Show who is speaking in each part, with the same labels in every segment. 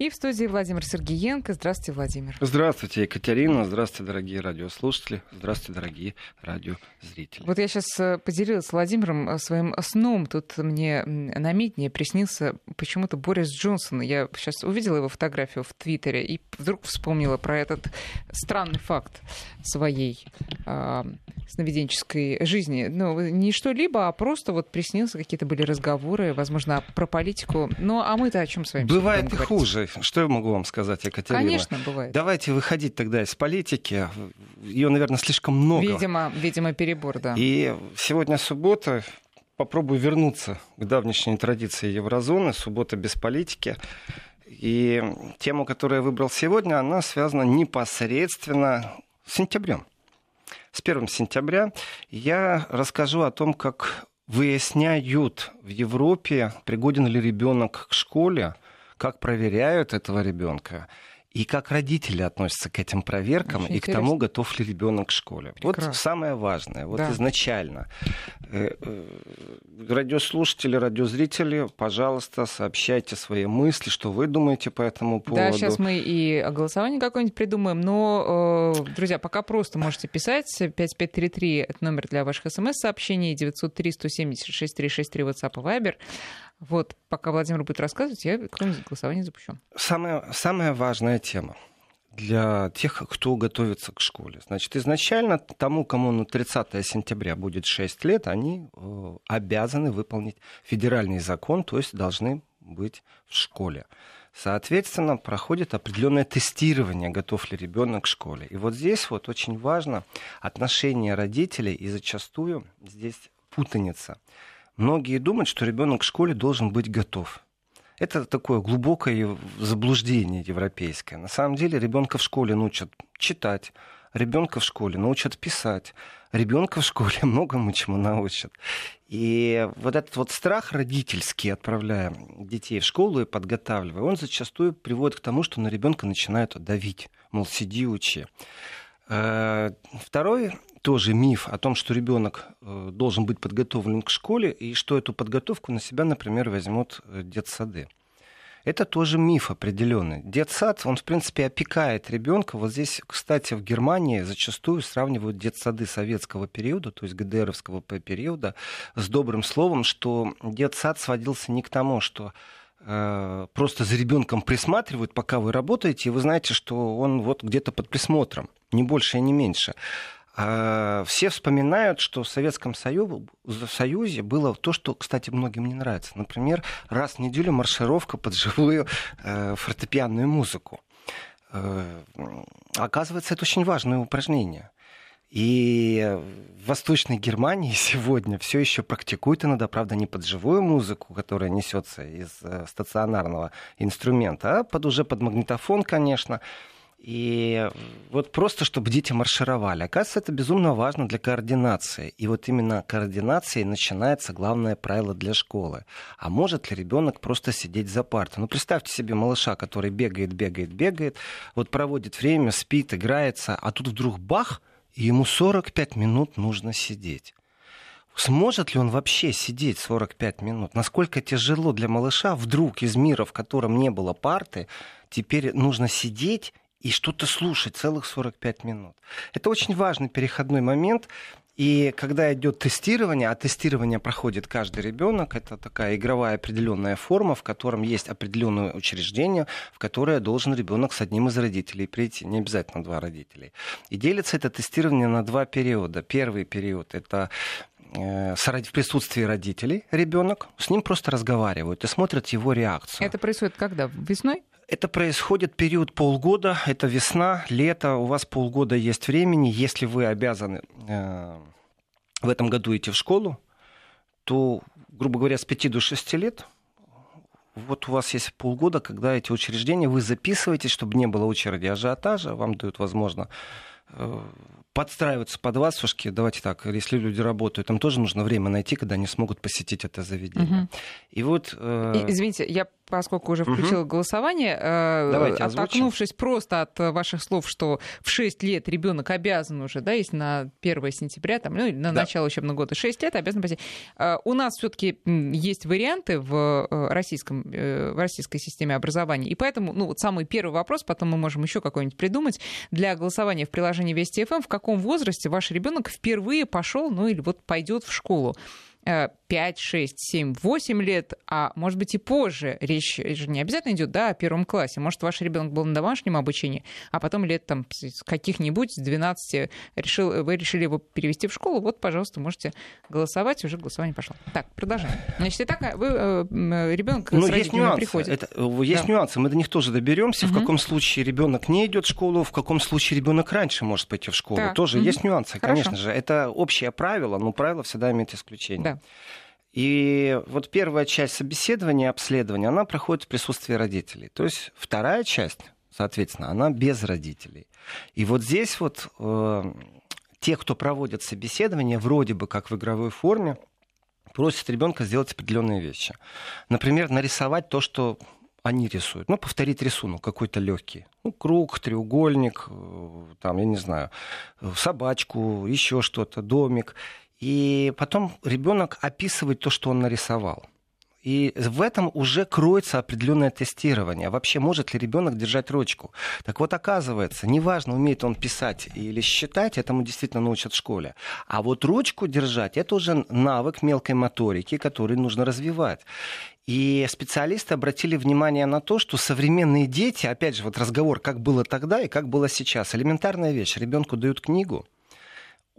Speaker 1: И в студии Владимир Сергеенко. Здравствуйте, Владимир.
Speaker 2: Здравствуйте, Екатерина. Здравствуйте, дорогие радиослушатели. Здравствуйте, дорогие радиозрители.
Speaker 1: Вот я сейчас э, поделилась с Владимиром э, своим сном. Тут мне на митне приснился почему-то Борис Джонсон. Я сейчас увидела его фотографию в Твиттере и вдруг вспомнила про этот странный факт своей э, сновиденческой жизни. Ну, не что-либо, а просто вот приснился, какие-то были разговоры, возможно, про политику. Ну, а мы-то о чем с вами?
Speaker 2: Бывает и хуже. Что я могу вам сказать, Екатерина?
Speaker 1: Конечно, бывает.
Speaker 2: Давайте выходить тогда из политики. Ее, наверное, слишком много.
Speaker 1: Видимо, видимо перебор, да.
Speaker 2: И сегодня суббота. Попробую вернуться к давнешней традиции еврозоны. Суббота без политики. И тему, которую я выбрал сегодня, она связана непосредственно с сентябрем. С 1 сентября я расскажу о том, как выясняют в Европе, пригоден ли ребенок к школе, как проверяют этого ребенка и как родители относятся к этим проверкам Очень и интересно. к тому, готов ли ребенок к школе. Прекрасно. Вот самое важное, вот да. изначально. Э, э, радиослушатели, радиозрители, пожалуйста, сообщайте свои мысли, что вы думаете по этому поводу.
Speaker 1: Да, сейчас мы и голосование какое-нибудь придумаем, но, э, друзья, пока просто можете писать. 5533 — это номер для ваших смс-сообщений, 903 176 363 WhatsApp и Viber. Вот, пока Владимир будет рассказывать, я какое-нибудь голосование запущу.
Speaker 2: Самая, самая важная тема для тех, кто готовится к школе. Значит, изначально тому, кому на 30 сентября будет 6 лет, они э, обязаны выполнить федеральный закон, то есть должны быть в школе. Соответственно, проходит определенное тестирование, готов ли ребенок к школе. И вот здесь вот очень важно отношение родителей, и зачастую здесь путаница. Многие думают, что ребенок в школе должен быть готов. Это такое глубокое заблуждение европейское. На самом деле ребенка в школе научат читать, ребенка в школе научат писать, ребенка в школе многому чему научат. И вот этот вот страх родительский, отправляя детей в школу и подготавливая, он зачастую приводит к тому, что на ребенка начинают давить. Мол, сиди, учи. Э, второй тоже миф о том, что ребенок э, должен быть подготовлен к школе и что эту подготовку на себя, например, возьмут э, детсады. Это тоже миф определенный. Детсад, он, в принципе, опекает ребенка. Вот здесь, кстати, в Германии зачастую сравнивают детсады советского периода, то есть ГДРовского периода, с добрым словом, что детсад сводился не к тому, что э, просто за ребенком присматривают, пока вы работаете, и вы знаете, что он вот где-то под присмотром, не больше и не меньше. А, все вспоминают, что в Советском Союзе было то, что, кстати, многим не нравится. Например, раз в неделю маршировка под живую э, фортепианную музыку. Э, оказывается, это очень важное упражнение. И в Восточной Германии сегодня все еще практикуют иногда, правда, не под живую музыку, которая несется из э, стационарного инструмента, а под уже под магнитофон, конечно. И вот просто, чтобы дети маршировали. Оказывается, это безумно важно для координации. И вот именно координацией начинается главное правило для школы. А может ли ребенок просто сидеть за партой? Ну, представьте себе малыша, который бегает, бегает, бегает, вот проводит время, спит, играется, а тут вдруг бах, и ему 45 минут нужно сидеть. Сможет ли он вообще сидеть 45 минут? Насколько тяжело для малыша вдруг из мира, в котором не было парты, теперь нужно сидеть и что-то слушать целых 45 минут. Это очень важный переходной момент. И когда идет тестирование, а тестирование проходит каждый ребенок, это такая игровая определенная форма, в котором есть определенное учреждение, в которое должен ребенок с одним из родителей прийти, не обязательно два родителей. И делится это тестирование на два периода. Первый период это э, в присутствии родителей ребенок, с ним просто разговаривают и смотрят его реакцию.
Speaker 1: Это происходит когда? Весной?
Speaker 2: Это происходит период полгода, это весна, лето, у вас полгода есть времени. Если вы обязаны э, в этом году идти в школу, то, грубо говоря, с 5 до 6 лет, вот у вас есть полгода, когда эти учреждения, вы записываетесь, чтобы не было очереди ажиотажа, вам дают возможность э, подстраиваться под вас, ушки, давайте так, если люди работают, там тоже нужно время найти, когда они смогут посетить это заведение. Угу.
Speaker 1: И вот... Э... Извините, я поскольку уже включила угу. голосование, э, Давайте оттолкнувшись просто от ваших слов, что в 6 лет ребенок обязан уже, да, если на 1 сентября, там, ну, на да. начало учебного года 6 лет, обязан пойти. Э, у нас все-таки есть варианты в, э, российском, в российской системе образования, и поэтому, ну, вот самый первый вопрос, потом мы можем еще какой-нибудь придумать, для голосования в приложении Вести ФМ, в каком возрасте ваш ребенок впервые пошел, ну, или вот пойдет в школу? 5, 6, 7, 8 лет, а может быть и позже. Речь же не обязательно идет да, о первом классе. Может, ваш ребенок был на домашнем обучении, а потом лет там каких-нибудь с 12 решил, вы решили его перевести в школу. Вот, пожалуйста, можете голосовать. Уже голосование пошло. Так, продолжаем. Значит, итак, вы, э, ребенок
Speaker 2: с есть нюансы. приходит. Это, э, есть да. нюансы. Мы до них тоже доберемся. Угу. В каком случае ребенок не идет в школу, в каком случае ребенок раньше может пойти в школу. Так. Тоже угу. есть нюансы, Хорошо. конечно же. Это общее правило, но правило всегда имеет исключение. Да. И вот первая часть собеседования, обследования, она проходит в присутствии родителей. То есть вторая часть, соответственно, она без родителей. И вот здесь вот э, те, кто проводит собеседование, вроде бы как в игровой форме, просят ребенка сделать определенные вещи. Например, нарисовать то, что они рисуют. Ну, повторить рисунок какой-то легкий. Ну, круг, треугольник, э, там, я не знаю, собачку, еще что-то, домик. И потом ребенок описывает то, что он нарисовал. И в этом уже кроется определенное тестирование. Вообще, может ли ребенок держать ручку? Так вот, оказывается, неважно, умеет он писать или считать, этому действительно научат в школе. А вот ручку держать, это уже навык мелкой моторики, который нужно развивать. И специалисты обратили внимание на то, что современные дети, опять же, вот разговор, как было тогда и как было сейчас. Элементарная вещь. Ребенку дают книгу,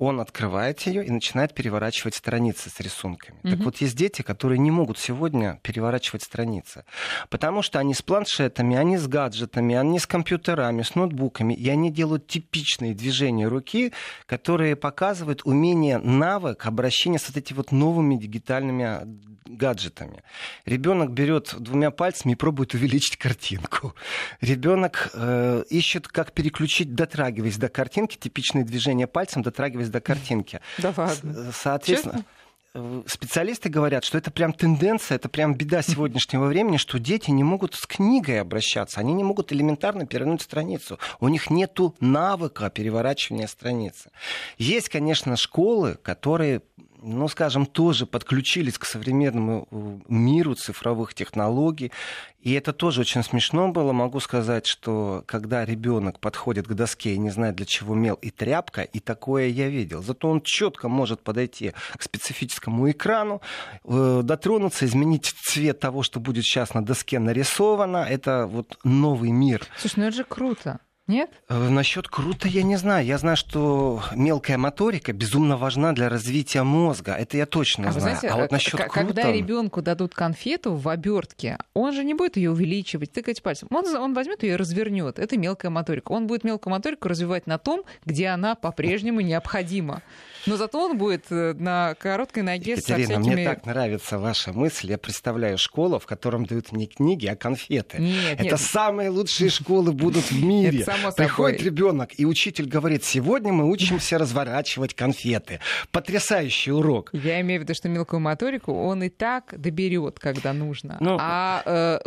Speaker 2: он открывает ее и начинает переворачивать страницы с рисунками. Угу. Так вот, есть дети, которые не могут сегодня переворачивать страницы, потому что они с планшетами, они с гаджетами, они с компьютерами, с ноутбуками, и они делают типичные движения руки, которые показывают умение, навык обращения с вот этими вот новыми дигитальными гаджетами. Ребенок берет двумя пальцами и пробует увеличить картинку. Ребенок э, ищет, как переключить, дотрагиваясь до картинки, типичные движения пальцем, дотрагиваясь до картинки.
Speaker 1: Да ладно.
Speaker 2: Соответственно, Честно? Э, специалисты говорят, что это прям тенденция, это прям беда сегодняшнего времени, что дети не могут с книгой обращаться, они не могут элементарно перевернуть страницу. У них нет навыка переворачивания страницы. Есть, конечно, школы, которые ну, скажем, тоже подключились к современному э, миру цифровых технологий. И это тоже очень смешно было. Могу сказать, что когда ребенок подходит к доске и не знает, для чего мел и тряпка, и такое я видел. Зато он четко может подойти к специфическому экрану, э, дотронуться, изменить цвет того, что будет сейчас на доске нарисовано. Это вот новый мир.
Speaker 1: Слушай, ну это же круто. Нет?
Speaker 2: Э, насчет круто я не знаю. Я знаю, что мелкая моторика безумно важна для развития мозга. Это я точно а знаю.
Speaker 1: Знаете, а вот э, насчет круто... Когда ребенку дадут конфету в обертке, он же не будет ее увеличивать, тыкать пальцем. Он, он возьмет ее и развернет. Это мелкая моторика. Он будет мелкую моторику развивать на том, где она по-прежнему необходима. Но зато он будет э, на короткой ноге
Speaker 2: Екатерина,
Speaker 1: со всякими...
Speaker 2: мне так нравится ваша мысль. Я представляю школу, в котором дают не книги, а конфеты.
Speaker 1: Нет,
Speaker 2: Это
Speaker 1: нет.
Speaker 2: самые лучшие школы будут в мире. Приходит ребенок, и учитель говорит, сегодня мы учимся разворачивать конфеты. Потрясающий урок.
Speaker 1: Я имею в виду, что мелкую моторику он и так доберет, когда нужно. Но... Ну, а э,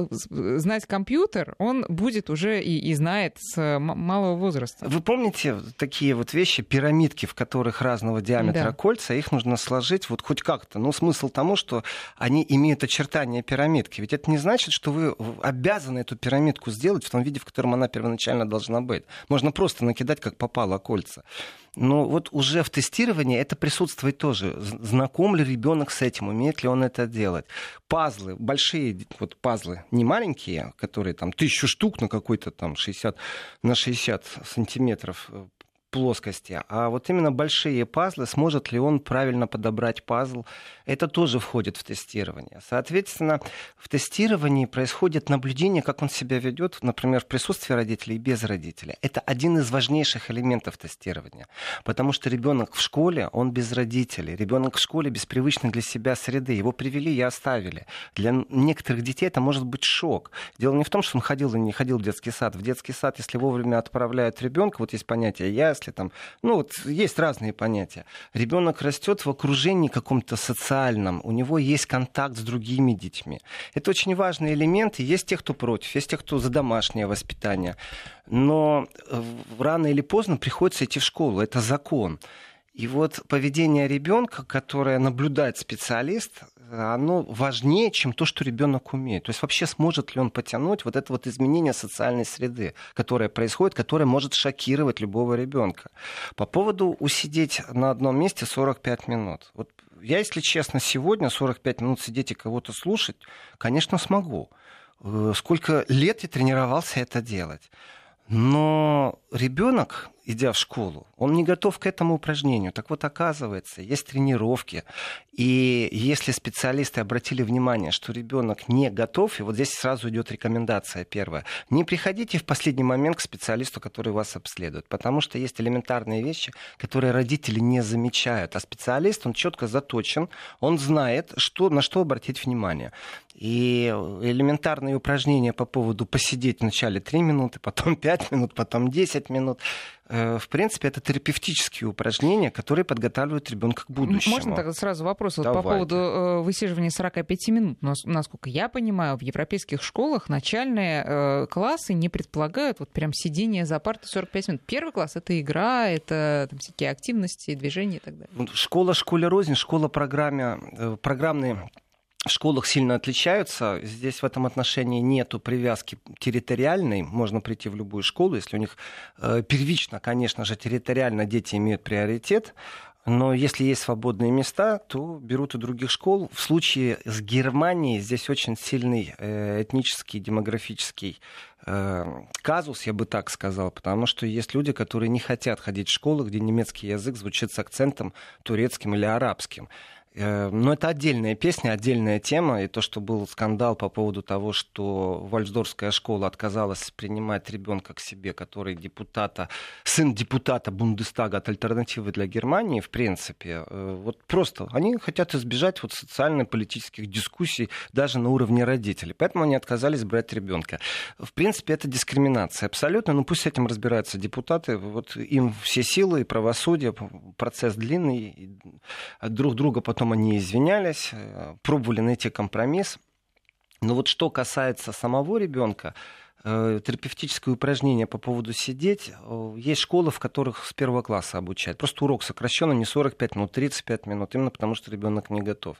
Speaker 1: знать компьютер он будет уже и, и знает с малого возраста.
Speaker 2: Вы помните такие вот вещи, пирамидки, в которых разного диаметра да. кольца, их нужно сложить вот хоть как-то. Ну, смысл тому, что они имеют очертания пирамидки. Ведь это не значит, что вы обязаны эту пирамидку сделать в том виде, в котором она первоначально должна быть. Можно просто накидать, как попало, кольца. Но вот уже в тестировании это присутствует тоже. Знаком ли ребенок с этим, умеет ли он это делать? Пазлы, большие вот пазлы, не маленькие, которые там тысячу штук на какой-то там 60 на 60 сантиметров плоскости, а вот именно большие пазлы, сможет ли он правильно подобрать пазл, это тоже входит в тестирование. Соответственно, в тестировании происходит наблюдение, как он себя ведет, например, в присутствии родителей и без родителей. Это один из важнейших элементов тестирования, потому что ребенок в школе, он без родителей, ребенок в школе без привычной для себя среды, его привели и оставили. Для некоторых детей это может быть шок. Дело не в том, что он ходил или не ходил в детский сад. В детский сад, если вовремя отправляют ребенка, вот есть понятие ясли, если там, ну вот есть разные понятия. Ребенок растет в окружении каком-то социальном, у него есть контакт с другими детьми. Это очень важный элемент, есть те, кто против, есть те, кто за домашнее воспитание. Но э, рано или поздно приходится идти в школу, это закон. И вот поведение ребенка, которое наблюдает специалист, оно важнее, чем то, что ребенок умеет. То есть вообще сможет ли он потянуть вот это вот изменение социальной среды, которое происходит, которое может шокировать любого ребенка. По поводу усидеть на одном месте 45 минут. Вот я, если честно, сегодня 45 минут сидеть и кого-то слушать, конечно, смогу. Э, сколько лет я тренировался это делать. Но ребенок идя в школу, он не готов к этому упражнению. Так вот, оказывается, есть тренировки. И если специалисты обратили внимание, что ребенок не готов, и вот здесь сразу идет рекомендация первая, не приходите в последний момент к специалисту, который вас обследует, потому что есть элементарные вещи, которые родители не замечают, а специалист, он четко заточен, он знает, что, на что обратить внимание. И элементарные упражнения по поводу посидеть вначале 3 минуты, потом 5 минут, потом 10 минут, в принципе, это терапевтические упражнения, которые подготавливают ребенка к будущему.
Speaker 1: Можно тогда сразу вопрос вот по поводу э, высиживания 45 минут. Но, насколько я понимаю, в европейских школах начальные э, классы не предполагают вот прям сидение за партой 45 минут. Первый класс — это игра, это там, всякие активности, движения и так далее.
Speaker 2: Школа школе рознь, школа программе, программные в школах сильно отличаются. Здесь в этом отношении нету привязки территориальной. Можно прийти в любую школу, если у них э, первично, конечно же, территориально дети имеют приоритет. Но если есть свободные места, то берут и других школ. В случае с Германией здесь очень сильный э, этнический, демографический э, казус, я бы так сказал, потому что есть люди, которые не хотят ходить в школы, где немецкий язык звучит с акцентом турецким или арабским. Э, но это отдельная песня, отдельная тема. И то, что был скандал по поводу того, что Вальсдорфская школа отказалась принимать ребенка к себе, который депутата, сын депутата Бундестага от альтернативы для Германии, в принципе, э, вот просто они хотят избежать вот социально-политических дискуссий даже на уровне родителей. Поэтому они отказались брать ребенка. В принципе, это дискриминация абсолютно. Но пусть с этим разбираются депутаты. Вот им все силы и правосудие. Процесс длинный. Друг друга потом потом они извинялись, э, пробовали найти компромисс. Но вот что касается самого ребенка, терапевтическое упражнение по поводу сидеть. Э, есть школы, в которых с первого класса обучают. Просто урок сокращенный не 45 минут, 35 минут, именно потому что ребенок не готов.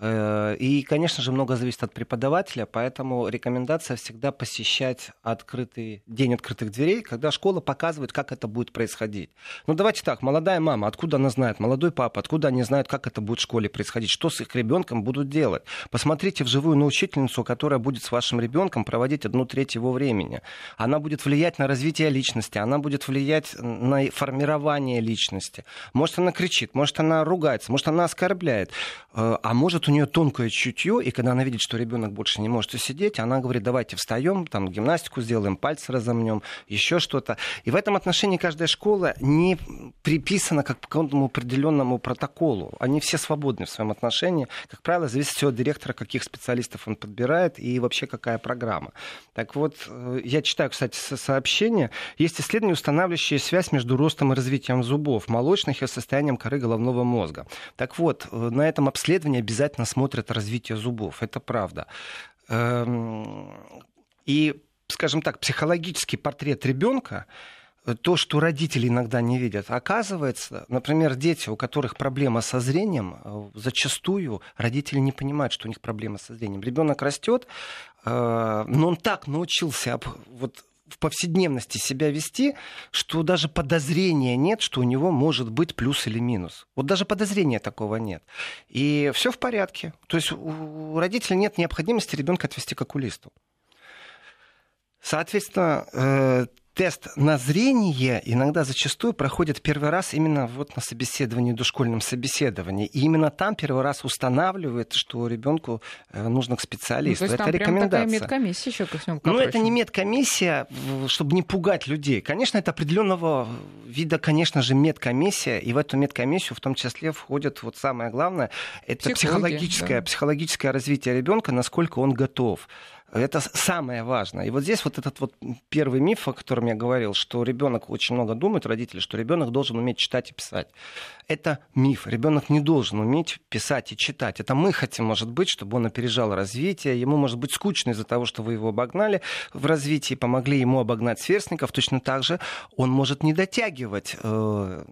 Speaker 2: Э, и, конечно же, много зависит от преподавателя, поэтому рекомендация всегда посещать открытый, день открытых дверей, когда школа показывает, как это будет происходить. Ну, давайте так, молодая мама, откуда она знает, молодой папа, откуда они знают, как это будет в школе происходить, что с их ребенком будут делать. Посмотрите вживую на учительницу, которая будет с вашим ребенком проводить одну треть его времени. Она будет влиять на развитие личности, она будет влиять на формирование личности. Может, она кричит, может, она ругается, может, она оскорбляет, э, а может, у нее тонкое чутье, и когда она видит, что ребенок больше не может сидеть, она говорит, давайте встаем, там гимнастику сделаем, пальцы разомнем, еще что-то. И в этом отношении каждая школа не приписана как по какому-то определенному протоколу. Они все свободны в своем отношении. Как правило, зависит все от директора, каких специалистов он подбирает и вообще какая программа. Так вот, Э, я читаю, кстати, сообщение, есть исследования, устанавливающие связь между ростом и развитием зубов, молочных и состоянием коры головного мозга. Так вот, э, на этом обследовании обязательно смотрят развитие зубов, это правда. Эм, и, скажем так, психологический портрет ребенка то, что родители иногда не видят. Оказывается, например, дети, у которых проблема со зрением, э, зачастую родители не понимают, что у них проблема со зрением. Ребенок растет, э, но он так научился вот в повседневности себя вести, что даже подозрения нет, что у него может быть плюс или минус. Вот даже подозрения такого нет. И все в порядке. То есть у родителей нет необходимости ребенка отвести к окулисту. Соответственно, э, тест на зрение иногда зачастую проходит первый раз именно вот на собеседовании, дошкольном собеседовании. И именно там первый раз устанавливает, что ребенку э, нужно к специалисту.
Speaker 1: Ну, то есть
Speaker 2: это
Speaker 1: там
Speaker 2: рекомендация.
Speaker 1: Прям такая медкомиссия еще ко всему.
Speaker 2: Ну, это не медкомиссия, чтобы не пугать людей. Конечно, это определенного вида, конечно же, медкомиссия. И в эту медкомиссию в том числе входит вот самое главное, это психологическое, да. психологическое развитие ребенка, насколько он готов Это самое важное. И вот здесь вот этот вот первый миф, о котором я говорил, что ребенок очень много думает, родители, что ребенок должен уметь читать и писать. Это миф. Ребенок не должен уметь писать и читать. Это мы хотим, может быть, чтобы он опережал развитие. Ему может быть скучно из-за того, что вы его обогнали в развитии, помогли ему обогнать сверстников. Точно так же он может не дотягивать э,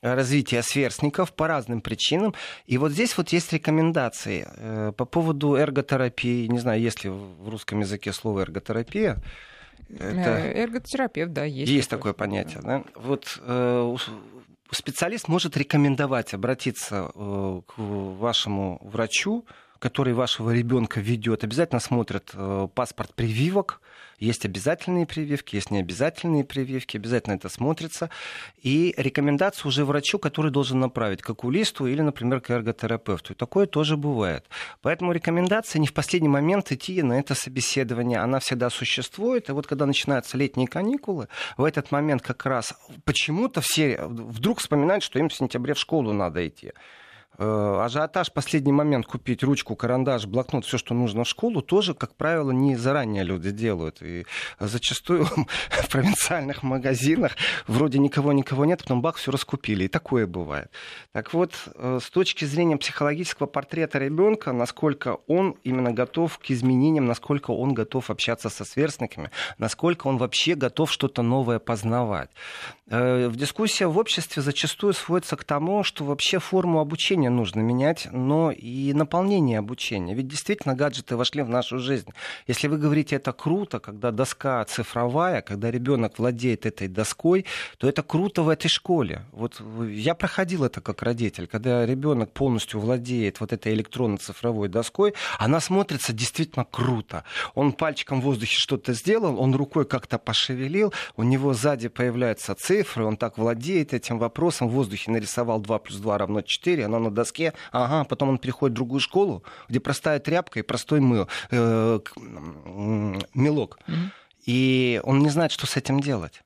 Speaker 2: развитие сверстников по разным причинам. И вот здесь вот есть рекомендации э, по поводу эрготерапии. Не знаю, есть ли в русском языке слово эрготерапия.
Speaker 1: Это... Э, эрготерапевт, да, есть.
Speaker 2: Есть такое, такое понятие, да. Вот э, специалист может рекомендовать обратиться э, к вашему врачу, который вашего ребенка ведет, обязательно смотрят э, паспорт прививок, есть обязательные прививки, есть необязательные прививки, обязательно это смотрится. И рекомендацию уже врачу, который должен направить к окулисту или, например, к эрготерапевту. И такое тоже бывает. Поэтому рекомендация не в последний момент идти на это собеседование. Она всегда существует. И вот когда начинаются летние каникулы, в этот момент как раз почему-то все вдруг вспоминают, что им в сентябре в школу надо идти. Э, ажиотаж последний момент купить ручку, карандаш, блокнот, все, что нужно в школу, тоже, как правило, не заранее люди делают. И зачастую в провинциальных магазинах вроде никого-никого нет, потом бах, все раскупили. И такое бывает. Так вот, э, с точки зрения психологического портрета ребенка, насколько он именно готов к изменениям, насколько он готов общаться со сверстниками, насколько он вообще готов что-то новое познавать. Э, в дискуссии в обществе зачастую сводится к тому, что вообще форму обучения нужно менять, но и наполнение обучения. Ведь действительно гаджеты вошли в нашу жизнь. Если вы говорите, это круто, когда доска цифровая, когда ребенок владеет этой доской, то это круто в этой школе. Вот я проходил это как родитель, когда ребенок полностью владеет вот этой электронно-цифровой доской, она смотрится действительно круто. Он пальчиком в воздухе что-то сделал, он рукой как-то пошевелил, у него сзади появляется цифра, цифры, он так владеет этим вопросом, в воздухе нарисовал 2 плюс 2 равно 4, оно на доске, ага, потом он переходит в другую школу, где простая тряпка и простой мыл, э, мелок. Mm-hmm. И он не знает, что с этим делать.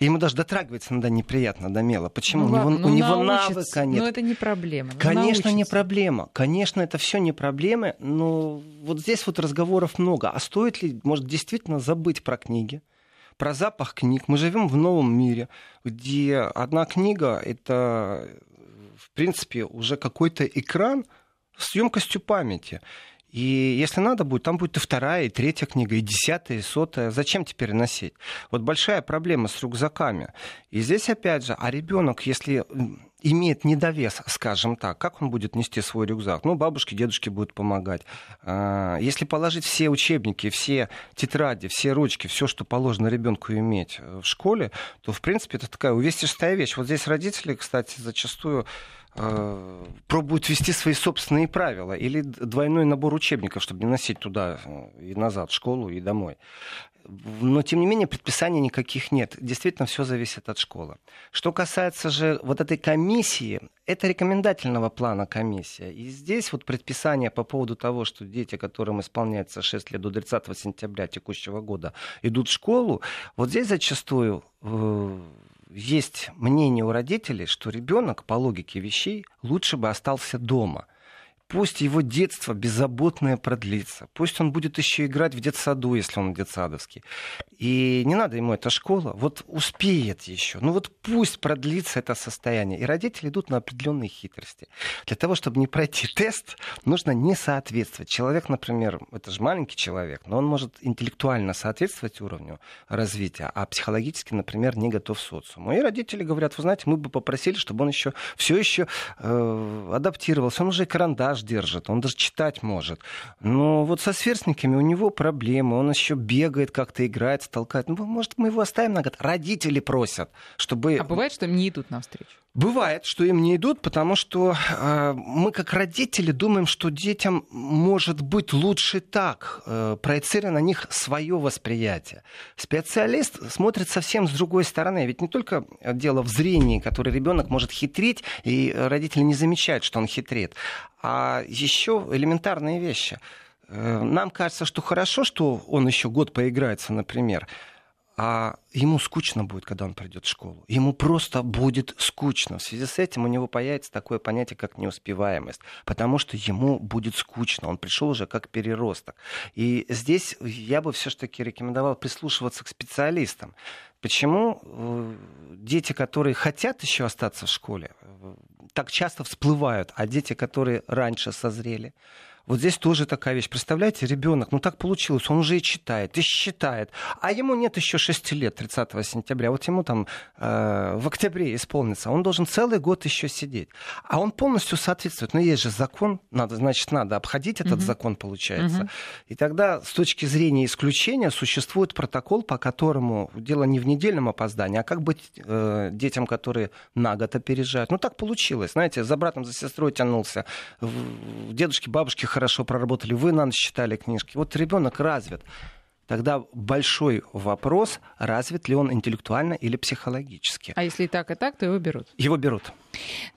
Speaker 2: Ему даже дотрагиваться иногда неприятно до мела. Почему?
Speaker 1: Ну,
Speaker 2: у него,
Speaker 1: ладно,
Speaker 2: у
Speaker 1: ну,
Speaker 2: него
Speaker 1: навыка
Speaker 2: нет.
Speaker 1: Но это не проблема. Ну,
Speaker 2: Конечно,
Speaker 1: научится.
Speaker 2: не проблема. Конечно, это все не проблемы. Но вот здесь вот разговоров много. А стоит ли, может, действительно забыть про книги? про запах книг. Мы живем в новом мире, где одна книга это, принципе, уже какой-то экран с емкостью памяти. И если надо будет, там будет и вторая, и третья книга, и десятая, и сотая. Зачем теперь носить? Вот большая проблема с рюкзаками. И здесь опять же, а ребенок, если имеет недовес, скажем так, как он будет нести свой рюкзак? Ну, бабушки, дедушки будут помогать. А, если положить все учебники, все тетради, все ручки, все, что положено ребенку иметь в школе, то, в принципе, это такая увесистая вещь. Вот здесь родители, кстати, зачастую Э, пробуют ввести свои собственные правила или двойной набор учебников, чтобы не носить туда э, и назад, в школу и домой. Но, тем не менее, предписаний никаких нет. Действительно, все зависит от школы. Что касается же вот этой комиссии, это рекомендательного плана комиссия. И здесь вот предписание по поводу того, что дети, которым исполняется 6 лет до 30 сентября текущего года, идут в школу, вот здесь зачастую э, есть мнение у родителей, что ребенок, по логике вещей, лучше бы остался дома – Пусть его детство беззаботное продлится. Пусть он будет еще играть в детсаду, если он детсадовский. И не надо ему эта школа. Вот успеет еще. Ну вот пусть продлится это состояние. И родители идут на определенные хитрости. Для того, чтобы не пройти тест, нужно не соответствовать. Человек, например, это же маленький человек, но он может интеллектуально соответствовать уровню развития, а психологически, например, не готов к социуму. И родители говорят, вы знаете, мы бы попросили, чтобы он еще все еще э, адаптировался. Он уже карандаш карандаш держит, он даже читать может. Но вот со сверстниками у него проблемы, он еще бегает, как-то играет, толкает. Ну, может, мы его оставим на год? Родители просят, чтобы...
Speaker 1: А бывает, что им не идут навстречу?
Speaker 2: Бывает, что им не идут, потому что э, мы как родители думаем, что детям может быть лучше так, э, проецируя на них свое восприятие. Специалист смотрит совсем с другой стороны. Ведь не только дело в зрении, которое ребенок может хитрить, и родители не замечают, что он хитрит, а еще элементарные вещи. Э, нам кажется, что хорошо, что он еще год поиграется, например. А ему скучно будет, когда он придет в школу. Ему просто будет скучно. В связи с этим у него появится такое понятие, как неуспеваемость, потому что ему будет скучно. Он пришел уже как переросток. И здесь я бы все-таки рекомендовал прислушиваться к специалистам. Почему э, дети, которые хотят еще остаться в школе, э, так часто всплывают, а дети, которые раньше созрели, вот здесь тоже такая вещь. Представляете, ребенок, ну так получилось, он уже и читает, и считает. А ему нет еще 6 лет, 30 сентября. Вот ему там э, в октябре исполнится. Он должен целый год еще сидеть. А он полностью соответствует. Но есть же закон, надо, значит, надо обходить этот mm-hmm. закон, получается. Mm-hmm. И тогда с точки зрения исключения существует протокол, по которому дело не в недельном опоздании, а как быть э, детям, которые на год опережают. Ну так получилось. Знаете, за братом, за сестрой тянулся. Дедушки, бабушки хорошо проработали, вы на ночь читали книжки. Вот ребенок развит. Тогда большой вопрос, развит ли он интеллектуально или психологически.
Speaker 1: А если и так, и так, то его берут?
Speaker 2: Его берут.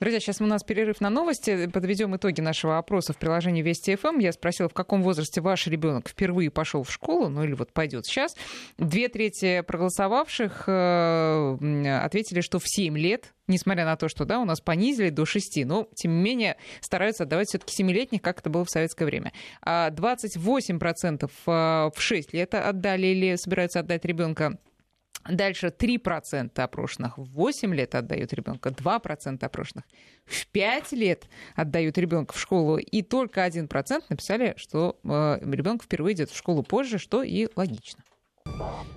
Speaker 1: Друзья, сейчас у нас перерыв на новости. Подведем итоги нашего опроса в приложении Вести ФМ. Я спросила, в каком возрасте ваш ребенок впервые пошел в школу, ну или вот пойдет сейчас. Две трети проголосовавших э, ответили, что в 7 лет несмотря на то, что да, у нас понизили до 6, но тем не менее стараются отдавать все-таки 7-летних, как это было в советское время. А 28% э, в 6 лет отдали или собираются отдать ребенка Дальше 3% опрошенных в 8 лет отдают ребенка, 2% опрошенных в 5 лет отдают ребенка в школу, и только 1% написали, что э, ребенок впервые идет в школу позже, что и логично.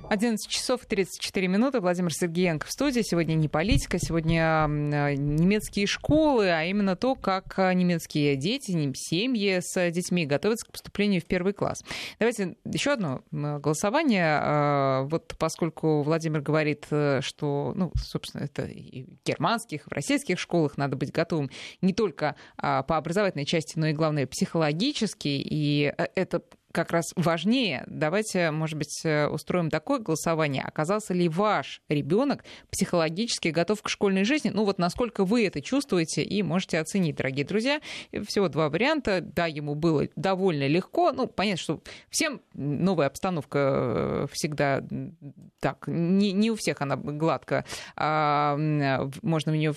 Speaker 1: 11 часов 34 минуты. Владимир Сергеенко в студии. Сегодня не политика, сегодня немецкие школы, а именно то, как немецкие дети, семьи с детьми готовятся к поступлению в первый класс. Давайте еще одно голосование. А, вот поскольку Владимир говорит, э, что, ну, собственно, это и в германских, и в российских школах надо быть готовым не только а, по образовательной части, но и, главное, психологически. И э, это как раз важнее. Давайте, может быть, э, устроим такое голосование. Оказался ли ваш ребенок психологически готов к школьной жизни? Ну вот насколько вы это чувствуете и можете оценить, дорогие друзья. Всего два варианта. Да, ему было довольно легко. Ну, понятно, что всем новая обстановка э, всегда так, не, не у всех она гладко, а, можно в нее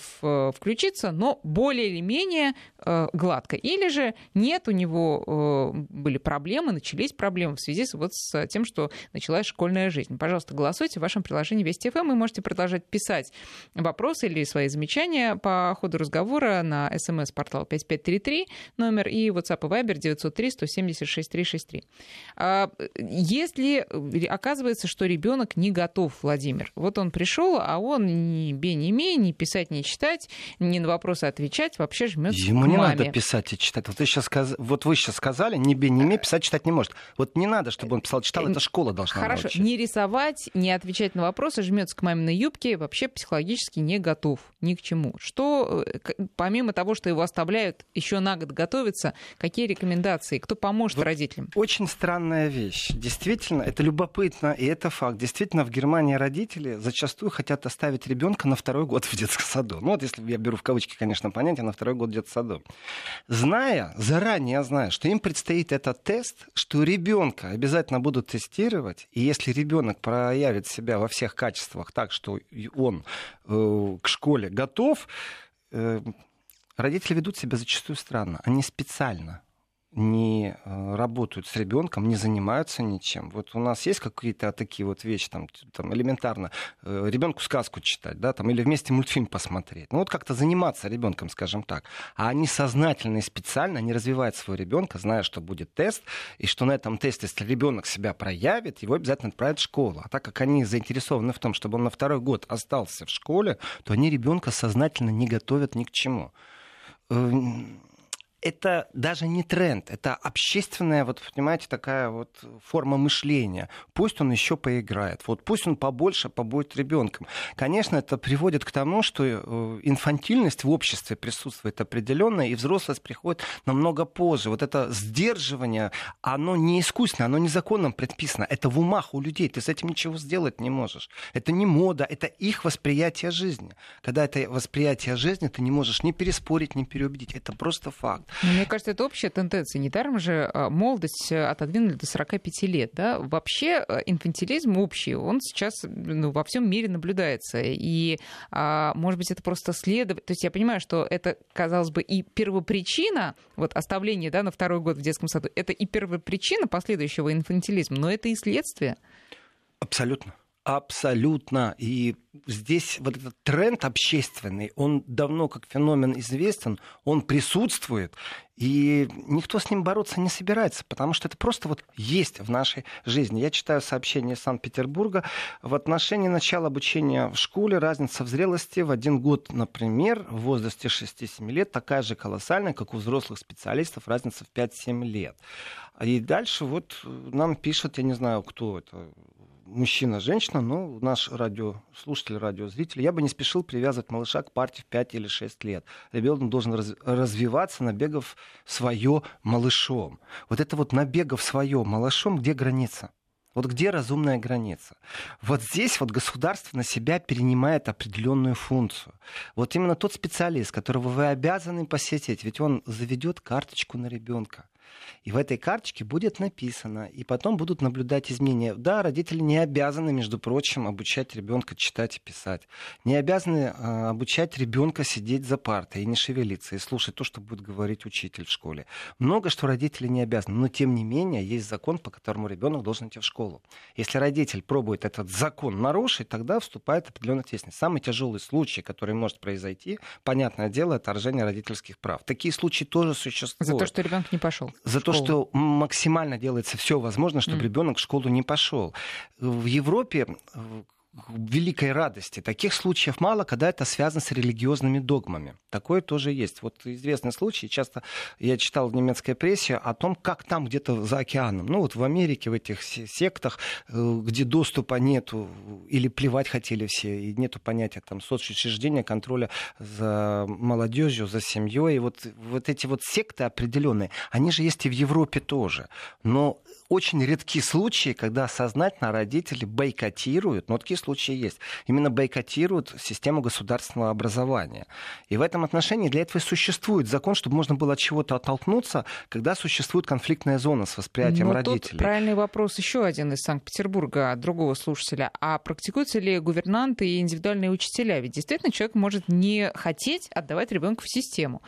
Speaker 1: включиться, но более или менее э, гладко. Или же нет, у него были проблемы, начались проблемы в связи с, вот с тем, что началась школьная жизнь. Пожалуйста, голосуйте в вашем приложении Вести ФМ. Вы можете продолжать писать вопросы или свои замечания по ходу разговора на смс-портал 5533 номер и WhatsApp и Viber 903 176 363. Если оказывается, что ребенок не готов, Владимир, вот он пришел, а он ни бе, ни ме, ни писать, ни читать, ни на вопросы отвечать, вообще жмет
Speaker 2: Ему не надо писать и читать. Вот вы сейчас, вот вы сейчас сказали, ни бе, ни ме, писать, читать не может может. Вот не надо, чтобы он писал, читал, это школа должна
Speaker 1: Хорошо, научить. не рисовать, не отвечать на вопросы, жмется к маминой юбке, вообще психологически не готов ни к чему. Что, э, помимо того, что его оставляют еще на год готовиться, какие рекомендации, кто поможет вот родителям?
Speaker 2: Очень странная вещь. Действительно, это любопытно, и это факт. Действительно, в Германии родители зачастую хотят оставить ребенка на второй год в детском саду. Ну вот если я беру в кавычки, конечно, понятие, на второй год в детском саду. Зная, заранее зная, что им предстоит этот тест, что ребенка обязательно будут тестировать, и если ребенок проявит себя во всех качествах так, что он э, к школе готов, э, родители ведут себя зачастую странно. Они специально не э, работают с ребенком, не занимаются ничем. Вот у нас есть какие-то такие вот вещи, там, там элементарно, э, ребенку сказку читать, да, там, или вместе мультфильм посмотреть. Ну вот как-то заниматься ребенком, скажем так. А они сознательно и специально не развивают своего ребенка, зная, что будет тест, и что на этом тесте, если ребенок себя проявит, его обязательно отправят в школу. А так как они заинтересованы в том, чтобы он на второй год остался в школе, то они ребенка сознательно не готовят ни к чему эм, это даже не тренд, это общественная, вот понимаете, такая вот форма мышления. Пусть он еще поиграет, вот пусть он побольше побудет ребенком. Конечно, это приводит к тому, что э, инфантильность в обществе присутствует определенная, и взрослость приходит намного позже. Вот это сдерживание, оно не искусственно, оно не законом предписано. Это в умах у людей, ты с этим ничего сделать не можешь. Это не мода, это их восприятие жизни. Когда это восприятие жизни, ты не можешь ни переспорить, ни переубедить. Это просто факт.
Speaker 1: Но мне кажется, это общая тенденция. Недаром же а, молодость отодвинули до 45 лет. Да? Вообще инфантилизм общий, он сейчас ну, во всем мире наблюдается. И, а, может быть, это просто следовать. То есть я понимаю, что это, казалось бы, и первопричина вот, оставления да, на второй год в детском саду, это и первопричина последующего инфантилизма, но это и следствие.
Speaker 2: Абсолютно. Абсолютно. И здесь вот этот тренд общественный, он давно как феномен известен, он присутствует, и никто с ним бороться не собирается, потому что это просто вот есть в нашей жизни. Я читаю сообщение Санкт-Петербурга в отношении начала обучения в школе, разница в зрелости в один год, например, в возрасте 6-7 лет такая же колоссальная, как у взрослых специалистов, разница в 5-7 лет. И дальше вот нам пишет, я не знаю, кто это, мужчина, женщина, но наш радиослушатель, радиозритель, я бы не спешил привязывать малыша к парте в 5 или 6 лет. Ребенок должен раз, развиваться, набегав свое малышом. Вот это вот набегав свое малышом, где граница? Вот где разумная граница? Вот здесь вот государство на себя перенимает определенную функцию. Вот именно тот специалист, которого вы обязаны посетить, ведь он заведет карточку на ребенка. И в этой карточке будет написано, и потом будут наблюдать изменения. Да, родители не обязаны, между прочим, обучать ребенка читать и писать. Не обязаны э, обучать ребенка сидеть за партой и не шевелиться, и слушать то, что будет говорить учитель в школе. Много что родители не обязаны, но тем не менее есть закон, по которому ребенок должен идти в школу. Если родитель пробует этот закон нарушить, тогда вступает определенная ответственность. Самый тяжелый случай, который может произойти, понятное дело, отторжение родительских прав. Такие случаи тоже существуют.
Speaker 1: За то, что ребенок не пошел
Speaker 2: за то, что максимально делается все возможное, чтобы mm. ребенок в школу не пошел. В Европе великой радости. Таких случаев мало, когда это связано с религиозными догмами. Такое тоже есть. Вот известный случай, часто я читал в немецкой прессе о том, как там где-то за океаном, ну вот в Америке, в этих сектах, э, где доступа нету, или плевать хотели все, и нету понятия там соцучреждения, контроля за молодежью, за семьей. И вот, вот эти вот секты определенные, они же есть и в Европе тоже. Но очень редки случаи, когда сознательно родители бойкотируют, но такие случаи есть, именно бойкотируют систему государственного образования. И в этом отношении для этого и существует закон, чтобы можно было от чего-то оттолкнуться, когда существует конфликтная зона с восприятием но родителей. Тут
Speaker 1: правильный вопрос еще один из Санкт-Петербурга от другого слушателя. А практикуются ли гувернанты и индивидуальные учителя? Ведь действительно человек может не хотеть отдавать ребенка в систему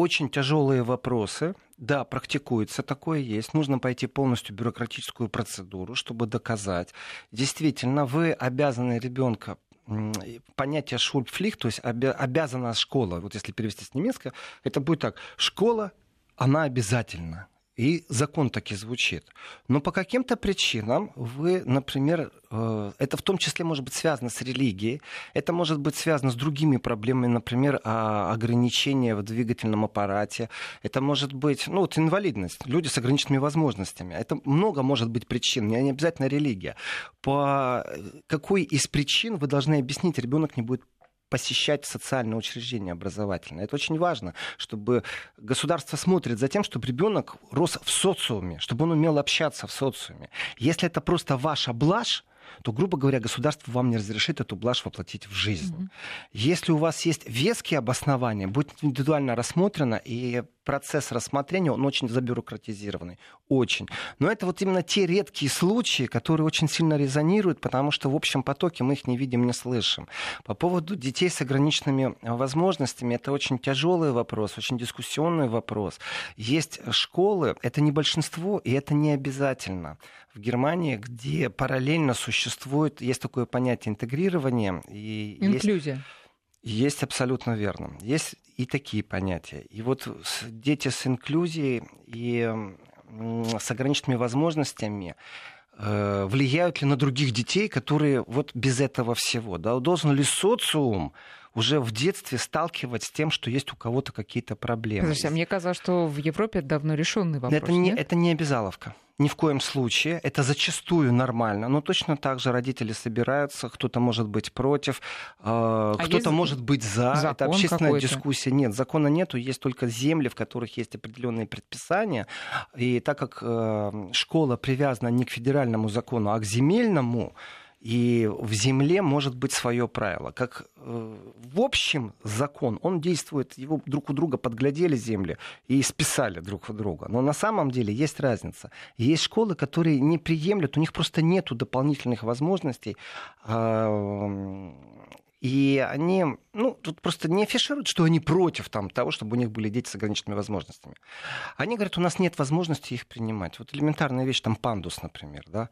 Speaker 2: очень тяжелые вопросы. Да, практикуется такое есть. Нужно пойти полностью бюрократическую процедуру, чтобы доказать. Действительно, вы обязаны ребенка понятие шульпфлих, то есть обязана школа, вот если перевести с немецкого, это будет так, школа, она обязательна. И закон таки звучит. Но по каким-то причинам вы, например, э, это в том числе может быть связано с религией, это может быть связано с другими проблемами, например, ограничения в двигательном аппарате, это может быть, ну вот инвалидность, люди с ограниченными возможностями. Это много может быть причин, не обязательно религия. По какой из причин вы должны объяснить, ребенок не будет посещать социальное учреждение образовательное. Это очень важно, чтобы государство смотрит за тем, чтобы ребенок рос в социуме, чтобы он умел общаться в социуме. Если это просто ваша блажь, то, грубо говоря, государство вам не разрешит эту блажь воплотить в жизнь. Mm-hmm. Если у вас есть веские обоснования, будет индивидуально рассмотрено, и процесс рассмотрения, он очень забюрократизированный, очень. Но это вот именно те редкие случаи, которые очень сильно резонируют, потому что в общем потоке мы их не видим, не слышим. По поводу детей с ограниченными возможностями, это очень тяжелый вопрос, очень дискуссионный вопрос. Есть школы, это не большинство, и это не обязательно. В Германии, где параллельно существует, есть такое понятие интегрирования. И
Speaker 1: Инклюзия.
Speaker 2: Есть есть абсолютно верно. Есть и такие понятия. И вот дети с инклюзией и с ограниченными возможностями э, влияют ли на других детей, которые вот без этого всего? Да? Должен ли социум уже в детстве сталкивать с тем, что есть у кого-то какие-то проблемы?
Speaker 1: Подожди, а мне казалось, что в Европе это давно решенный вопрос.
Speaker 2: Это не, это не обязаловка. Ни в коем случае. Это зачастую нормально. Но точно так же родители собираются, кто-то может быть против, э, а кто-то может быть за. Закон это общественная дискуссия. Нет, закона нету, есть только земли, в которых есть определенные предписания. И так как э, школа привязана не к федеральному закону, а к земельному, И в земле может быть свое правило. Как э, в общем закон, он действует, его друг у друга подглядели земли и списали друг у друга. Но на самом деле есть разница. Есть школы, которые не приемлют, у них просто нет дополнительных возможностей а, и они, ну, тут просто не афишируют, что они против там, того, чтобы у них были дети с ограниченными возможностями. Они говорят, у нас нет возможности их принимать. Вот элементарная вещь, там пандус, например, да,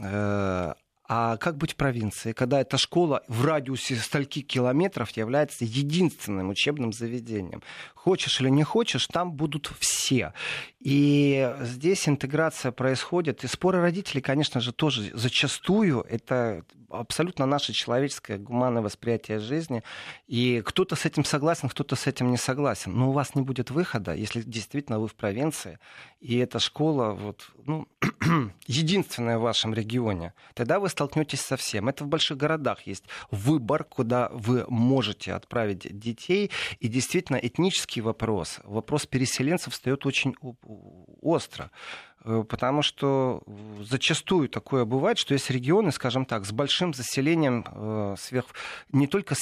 Speaker 2: э, а как быть в провинции, когда эта школа в радиусе стольки километров является единственным учебным заведением? Хочешь или не хочешь, там будут все. И здесь интеграция происходит. И споры родителей, конечно же, тоже зачастую это абсолютно наше человеческое гуманное восприятие жизни. И кто-то с этим согласен, кто-то с этим не согласен. Но у вас не будет выхода, если действительно вы в провинции, и эта школа вот, ну, единственная в вашем регионе. Тогда вы столкнетесь со всем. Это в больших городах есть выбор, куда вы можете отправить детей. И действительно этнический вопрос, вопрос переселенцев встает очень остро. Э, потому что зачастую такое бывает, что есть регионы, скажем так, с большим заселением э, сверх не только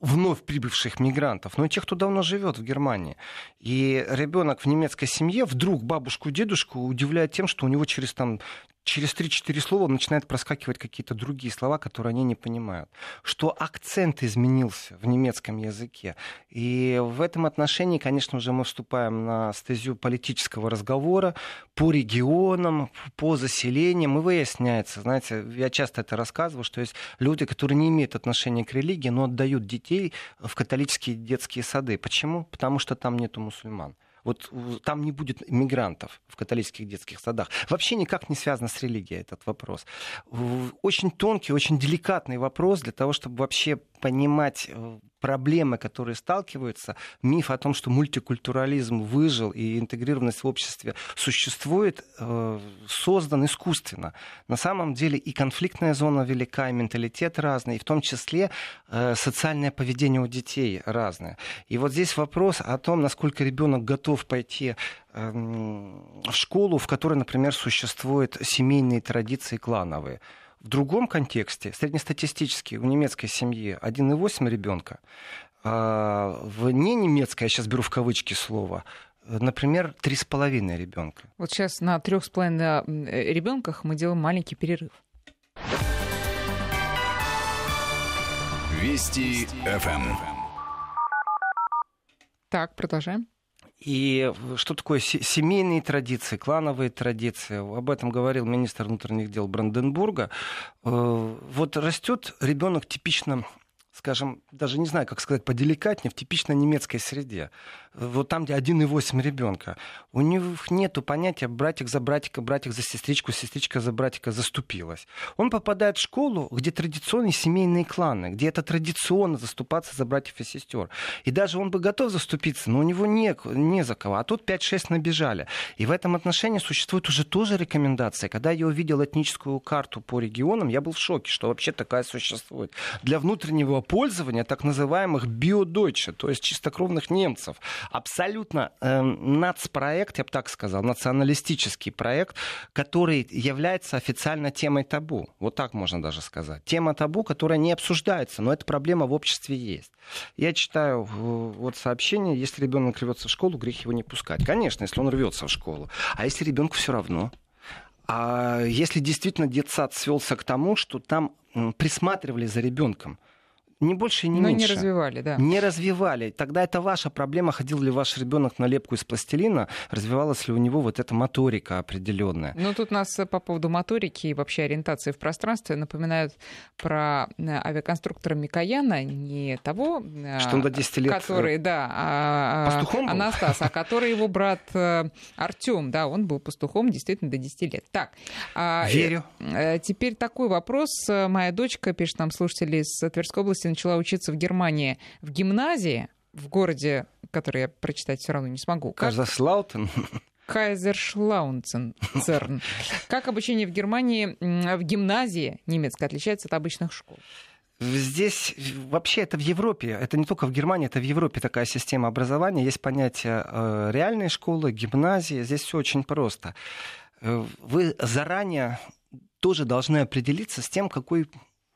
Speaker 2: вновь прибывших мигрантов, но и тех, кто давно живет в Германии. И ребенок в немецкой семье вдруг бабушку и дедушку удивляет тем, что у него через там через 3-4 слова начинают проскакивать какие-то другие слова, которые они не понимают. Что акцент изменился в немецком языке. И в этом отношении, конечно, уже мы вступаем на стезю политического разговора по регионам, по заселениям. И выясняется, знаете, я часто это рассказываю, что есть люди, которые не имеют отношения к религии, но отдают детей в католические детские сады. Почему? Потому что там нету мусульман. Вот там не будет мигрантов в католических детских садах. Вообще никак не связано с религией этот вопрос. Очень тонкий, очень деликатный вопрос для того, чтобы вообще понимать э, проблемы, которые сталкиваются, миф о том, что мультикультурализм выжил и интегрированность в обществе существует, э, создан искусственно. На самом деле и конфликтная зона велика, и менталитет разный, и в том числе э, социальное поведение у детей разное. И вот здесь вопрос о том, насколько ребенок готов пойти эм, в школу, в которой, например, существуют семейные традиции клановые. В другом контексте, среднестатистически, у немецкой семьи 1,8 ребенка, а в не немецкой, я сейчас беру в кавычки слово, например, три с половиной ребенка.
Speaker 1: Вот сейчас на трех с половиной э, ребенках мы делаем маленький перерыв.
Speaker 3: Вести ФМ.
Speaker 1: Так, продолжаем.
Speaker 2: И что такое семейные традиции, клановые традиции? Об этом говорил министр внутренних дел Бранденбурга. Э, вот растет ребенок типично скажем, даже не знаю, как сказать, поделикатнее, в типично немецкой среде. Вот там, где 1,8 ребенка. У них нет понятия братик за братика, братик за сестричку, сестричка за братика заступилась. Он попадает в школу, где традиционные семейные кланы, где это традиционно заступаться за братьев и сестер. И даже он бы готов заступиться, но у него не, не за кого. А тут 5-6 набежали. И в этом отношении существует уже тоже рекомендация. Когда я увидел этническую карту по регионам, я был в шоке, что вообще такая существует. Для внутреннего пользования так называемых биодойче, то есть чистокровных немцев. Абсолютно э, нацпроект, я бы так сказал, националистический проект, который является официально темой табу. Вот так можно даже сказать. Тема табу, которая не обсуждается, но эта проблема в обществе есть. Я читаю вот сообщение, если ребенок рвется в школу, грех его не пускать. Конечно, если он рвется в школу. А если ребенку все равно? А если действительно детсад свелся к тому, что там присматривали за ребенком, не больше и не
Speaker 1: Но
Speaker 2: меньше.
Speaker 1: не развивали, да.
Speaker 2: Не развивали. Тогда это ваша проблема, ходил ли ваш ребенок на лепку из пластилина, развивалась ли у него вот эта моторика определенная.
Speaker 1: Ну, тут нас по поводу моторики и вообще ориентации в пространстве напоминают про э, авиаконструктора Микояна, не того,
Speaker 2: э, Что он до 10 лет
Speaker 1: который, да, а,
Speaker 2: а, пастухом
Speaker 1: Анастас, а который его брат э, Артем, да, он был пастухом действительно до 10 лет. Так.
Speaker 2: А, Верю.
Speaker 1: Теперь такой вопрос. Моя дочка, пишет нам слушатели из Тверской области, начала учиться в Германии в гимназии, в городе, который я прочитать все равно не смогу.
Speaker 2: Казаслаутен?
Speaker 1: Кайзершлаунцен, ЦЕРН. Как обучение в Германии в гимназии немецкой отличается от обычных школ?
Speaker 2: Здесь вообще это в Европе, это не только в Германии, это в Европе такая система образования. Есть понятие э, реальной школы, гимназии. Здесь все очень просто. Э, вы заранее тоже должны определиться с тем, какой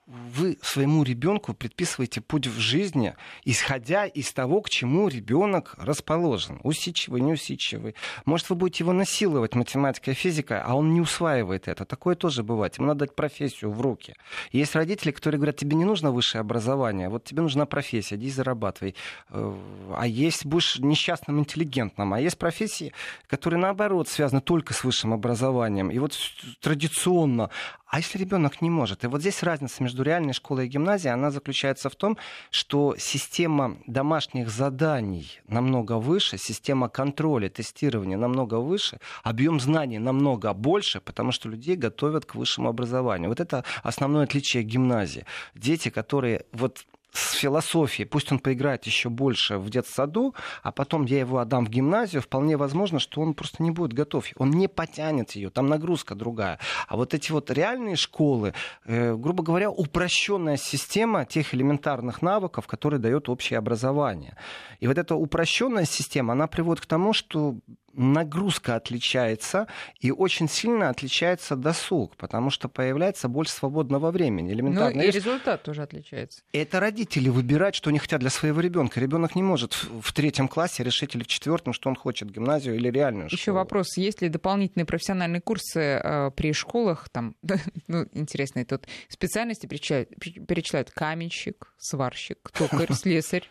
Speaker 2: вы своему ребенку предписываете путь в жизни, исходя из того, к чему ребенок расположен. Усидчивый, неусидчивый. Может, вы будете его насиловать математикой, физикой, а он не усваивает это. Такое тоже бывает. Ему надо дать профессию в руки. Есть родители, которые говорят, тебе не нужно высшее образование, вот тебе нужна профессия, иди зарабатывай. Э, а есть, будешь несчастным интеллигентным. А есть профессии, которые, наоборот, связаны только с высшим образованием. И вот традиционно а если ребенок не может? И вот здесь разница между реальной школой и гимназией, она заключается в том, что система домашних заданий намного выше, система контроля, тестирования намного выше, объем знаний намного больше, потому что людей готовят к высшему образованию. Вот это основное отличие гимназии. Дети, которые вот с философией, пусть он поиграет еще больше в детсаду, а потом я его отдам в гимназию, вполне возможно, что он просто не будет готов. Он не потянет ее, там нагрузка другая. А вот эти вот реальные школы, э, грубо говоря, упрощенная система тех элементарных навыков, которые дает общее образование. И вот эта упрощенная система, она приводит к тому, что нагрузка отличается и очень сильно отличается досуг, потому что появляется больше свободного времени.
Speaker 1: Элементарно. Ну и результат тоже отличается.
Speaker 2: Это родители выбирают, что они хотят для своего ребенка. Ребенок не может в третьем классе решить или в четвертом, что он хочет, гимназию или реальную
Speaker 1: Еще вопрос, есть ли дополнительные профессиональные курсы э, при школах, там, ну, интересные тут специальности перечисляют, перечисляют каменщик, сварщик, токарь, слесарь.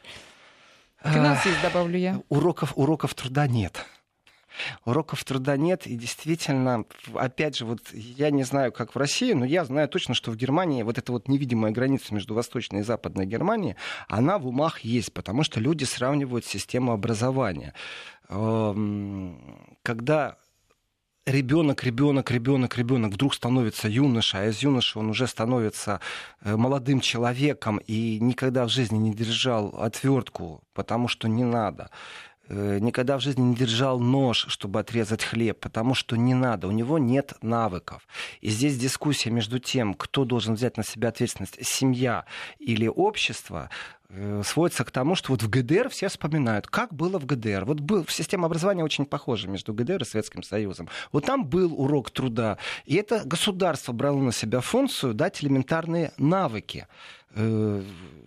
Speaker 1: Финансист, добавлю я.
Speaker 2: Уроков, уроков труда нет уроков труда нет, и действительно, опять же, вот я не знаю, как в России, но я знаю точно, что в Германии вот эта вот невидимая граница между Восточной и Западной Германией, она в умах есть, потому что люди сравнивают систему образования. Эм, когда ребенок, ребенок, ребенок, ребенок вдруг становится юношей, а из юноши он уже становится э, молодым человеком и никогда в жизни не держал отвертку, потому что не надо. Э, никогда в жизни не держал нож, чтобы отрезать хлеб, потому что не надо, у него нет навыков. И здесь дискуссия между тем, кто должен взять на себя ответственность, семья или общество, э, сводится к тому, что вот в ГДР все вспоминают, как было в ГДР. Вот был, система образования очень похожа между ГДР и Советским Союзом. Вот там был урок труда, и это государство брало на себя функцию дать элементарные навыки. Э,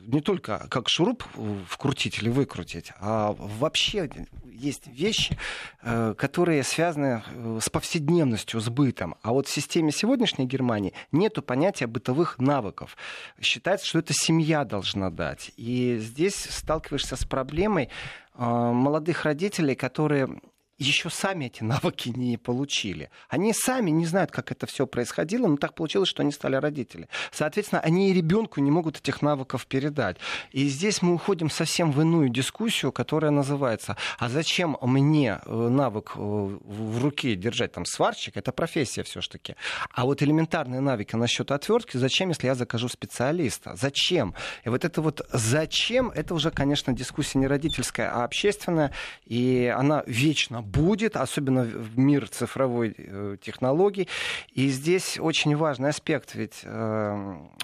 Speaker 2: не только как шуруп вкрутить или выкрутить, а вообще есть вещи, э, которые связаны э, с повседневностью, с бытом. А вот в системе сегодняшней Германии нет понятия бытовых навыков. Считается, что это семья должна дать. И здесь сталкиваешься с проблемой молодых родителей, которые еще сами эти навыки не получили. Они сами не знают, как это все происходило, но так получилось, что они стали родители. Соответственно, они и ребенку не могут этих навыков передать. И здесь мы уходим совсем в иную дискуссию, которая называется, а зачем мне э, навык э, в руке держать там сварщик, это профессия все-таки. А вот элементарные навыки насчет отвертки, зачем, если я закажу специалиста? Зачем? И вот это вот зачем, это уже, конечно, дискуссия не родительская, а общественная, и она вечно будет, особенно в мир цифровой э, технологий. И здесь очень важный аспект, ведь э,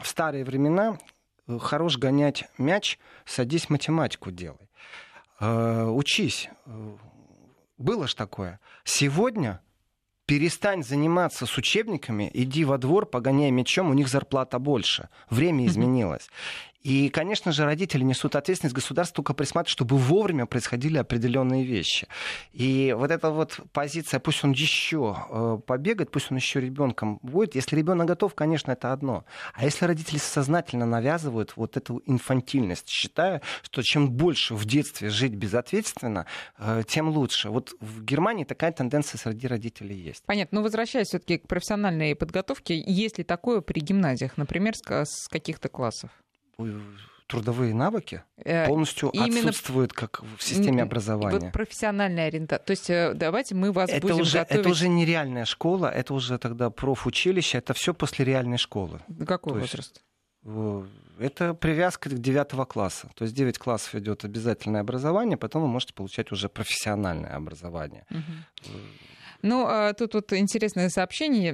Speaker 2: в старые времена э, хорош гонять мяч, садись математику делай. Учись. Было ж такое. Сегодня перестань заниматься с учебниками, иди во двор, погоняй мячом, у них зарплата больше. Время изменилось. И, конечно же, родители несут ответственность, государство только присматривает, чтобы вовремя происходили определенные вещи. И вот эта вот позиция, пусть он еще э, побегает, пусть он еще ребенком будет. Если ребенок готов, конечно, это одно. А если родители сознательно навязывают вот эту инфантильность, считая, что чем больше в детстве жить безответственно, э, тем лучше. Вот в Германии такая тенденция среди родителей есть.
Speaker 1: Понятно. Но возвращаясь все-таки к профессиональной подготовке, есть ли такое при гимназиях, например, с каких-то классов?
Speaker 2: Трудовые навыки э, полностью Именно... отсутствуют как в системе образования.
Speaker 1: Вот профессиональная ориентация. То есть э, давайте мы вас это будем
Speaker 2: уже,
Speaker 1: готовить...
Speaker 2: Это уже не реальная школа, это уже тогда профучилище, это все после реальной школы.
Speaker 1: Какой То возраст?
Speaker 2: Есть, это привязка к девятого класса. То есть 9 классов идет обязательное образование, потом вы можете получать уже профессиональное образование. Угу.
Speaker 1: Ну, а тут вот интересное сообщение,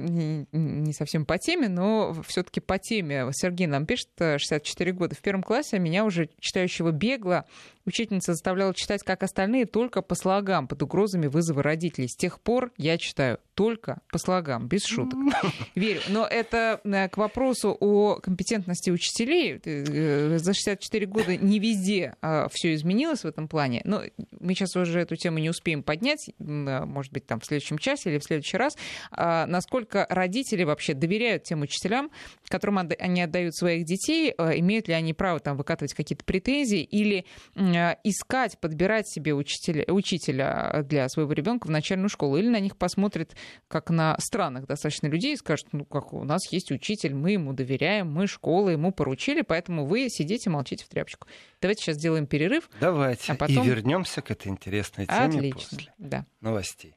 Speaker 1: не совсем по теме, но все-таки по теме. Сергей нам пишет, 64 э, года. В первом классе меня уже читающего бегло учительница заставляла читать, как остальные, только по слогам, под угрозами вызова родителей. С тех пор я читаю только по слогам, без шуток. Верю. Но это э, к вопросу о компетентности учителей. Э, за 64 года не везде а, все изменилось в этом плане. Но мы сейчас уже эту тему не успеем поднять, а, может быть, там в следующем часе или в следующий раз. А, насколько родители вообще доверяют тем учителям, которым они отдают своих детей, имеют ли они право там выкатывать какие-то претензии или искать, подбирать себе учителя, учителя для своего ребенка в начальную школу, или на них посмотрят как на странных достаточно людей и скажут, ну как у нас есть учитель, мы ему доверяем, мы школа ему поручили, поэтому вы сидите, молчите в тряпочку. Давайте сейчас сделаем перерыв.
Speaker 2: Давайте. А потом... И вернемся к этой интересной теме
Speaker 1: Отлично.
Speaker 2: после
Speaker 1: да.
Speaker 2: новостей.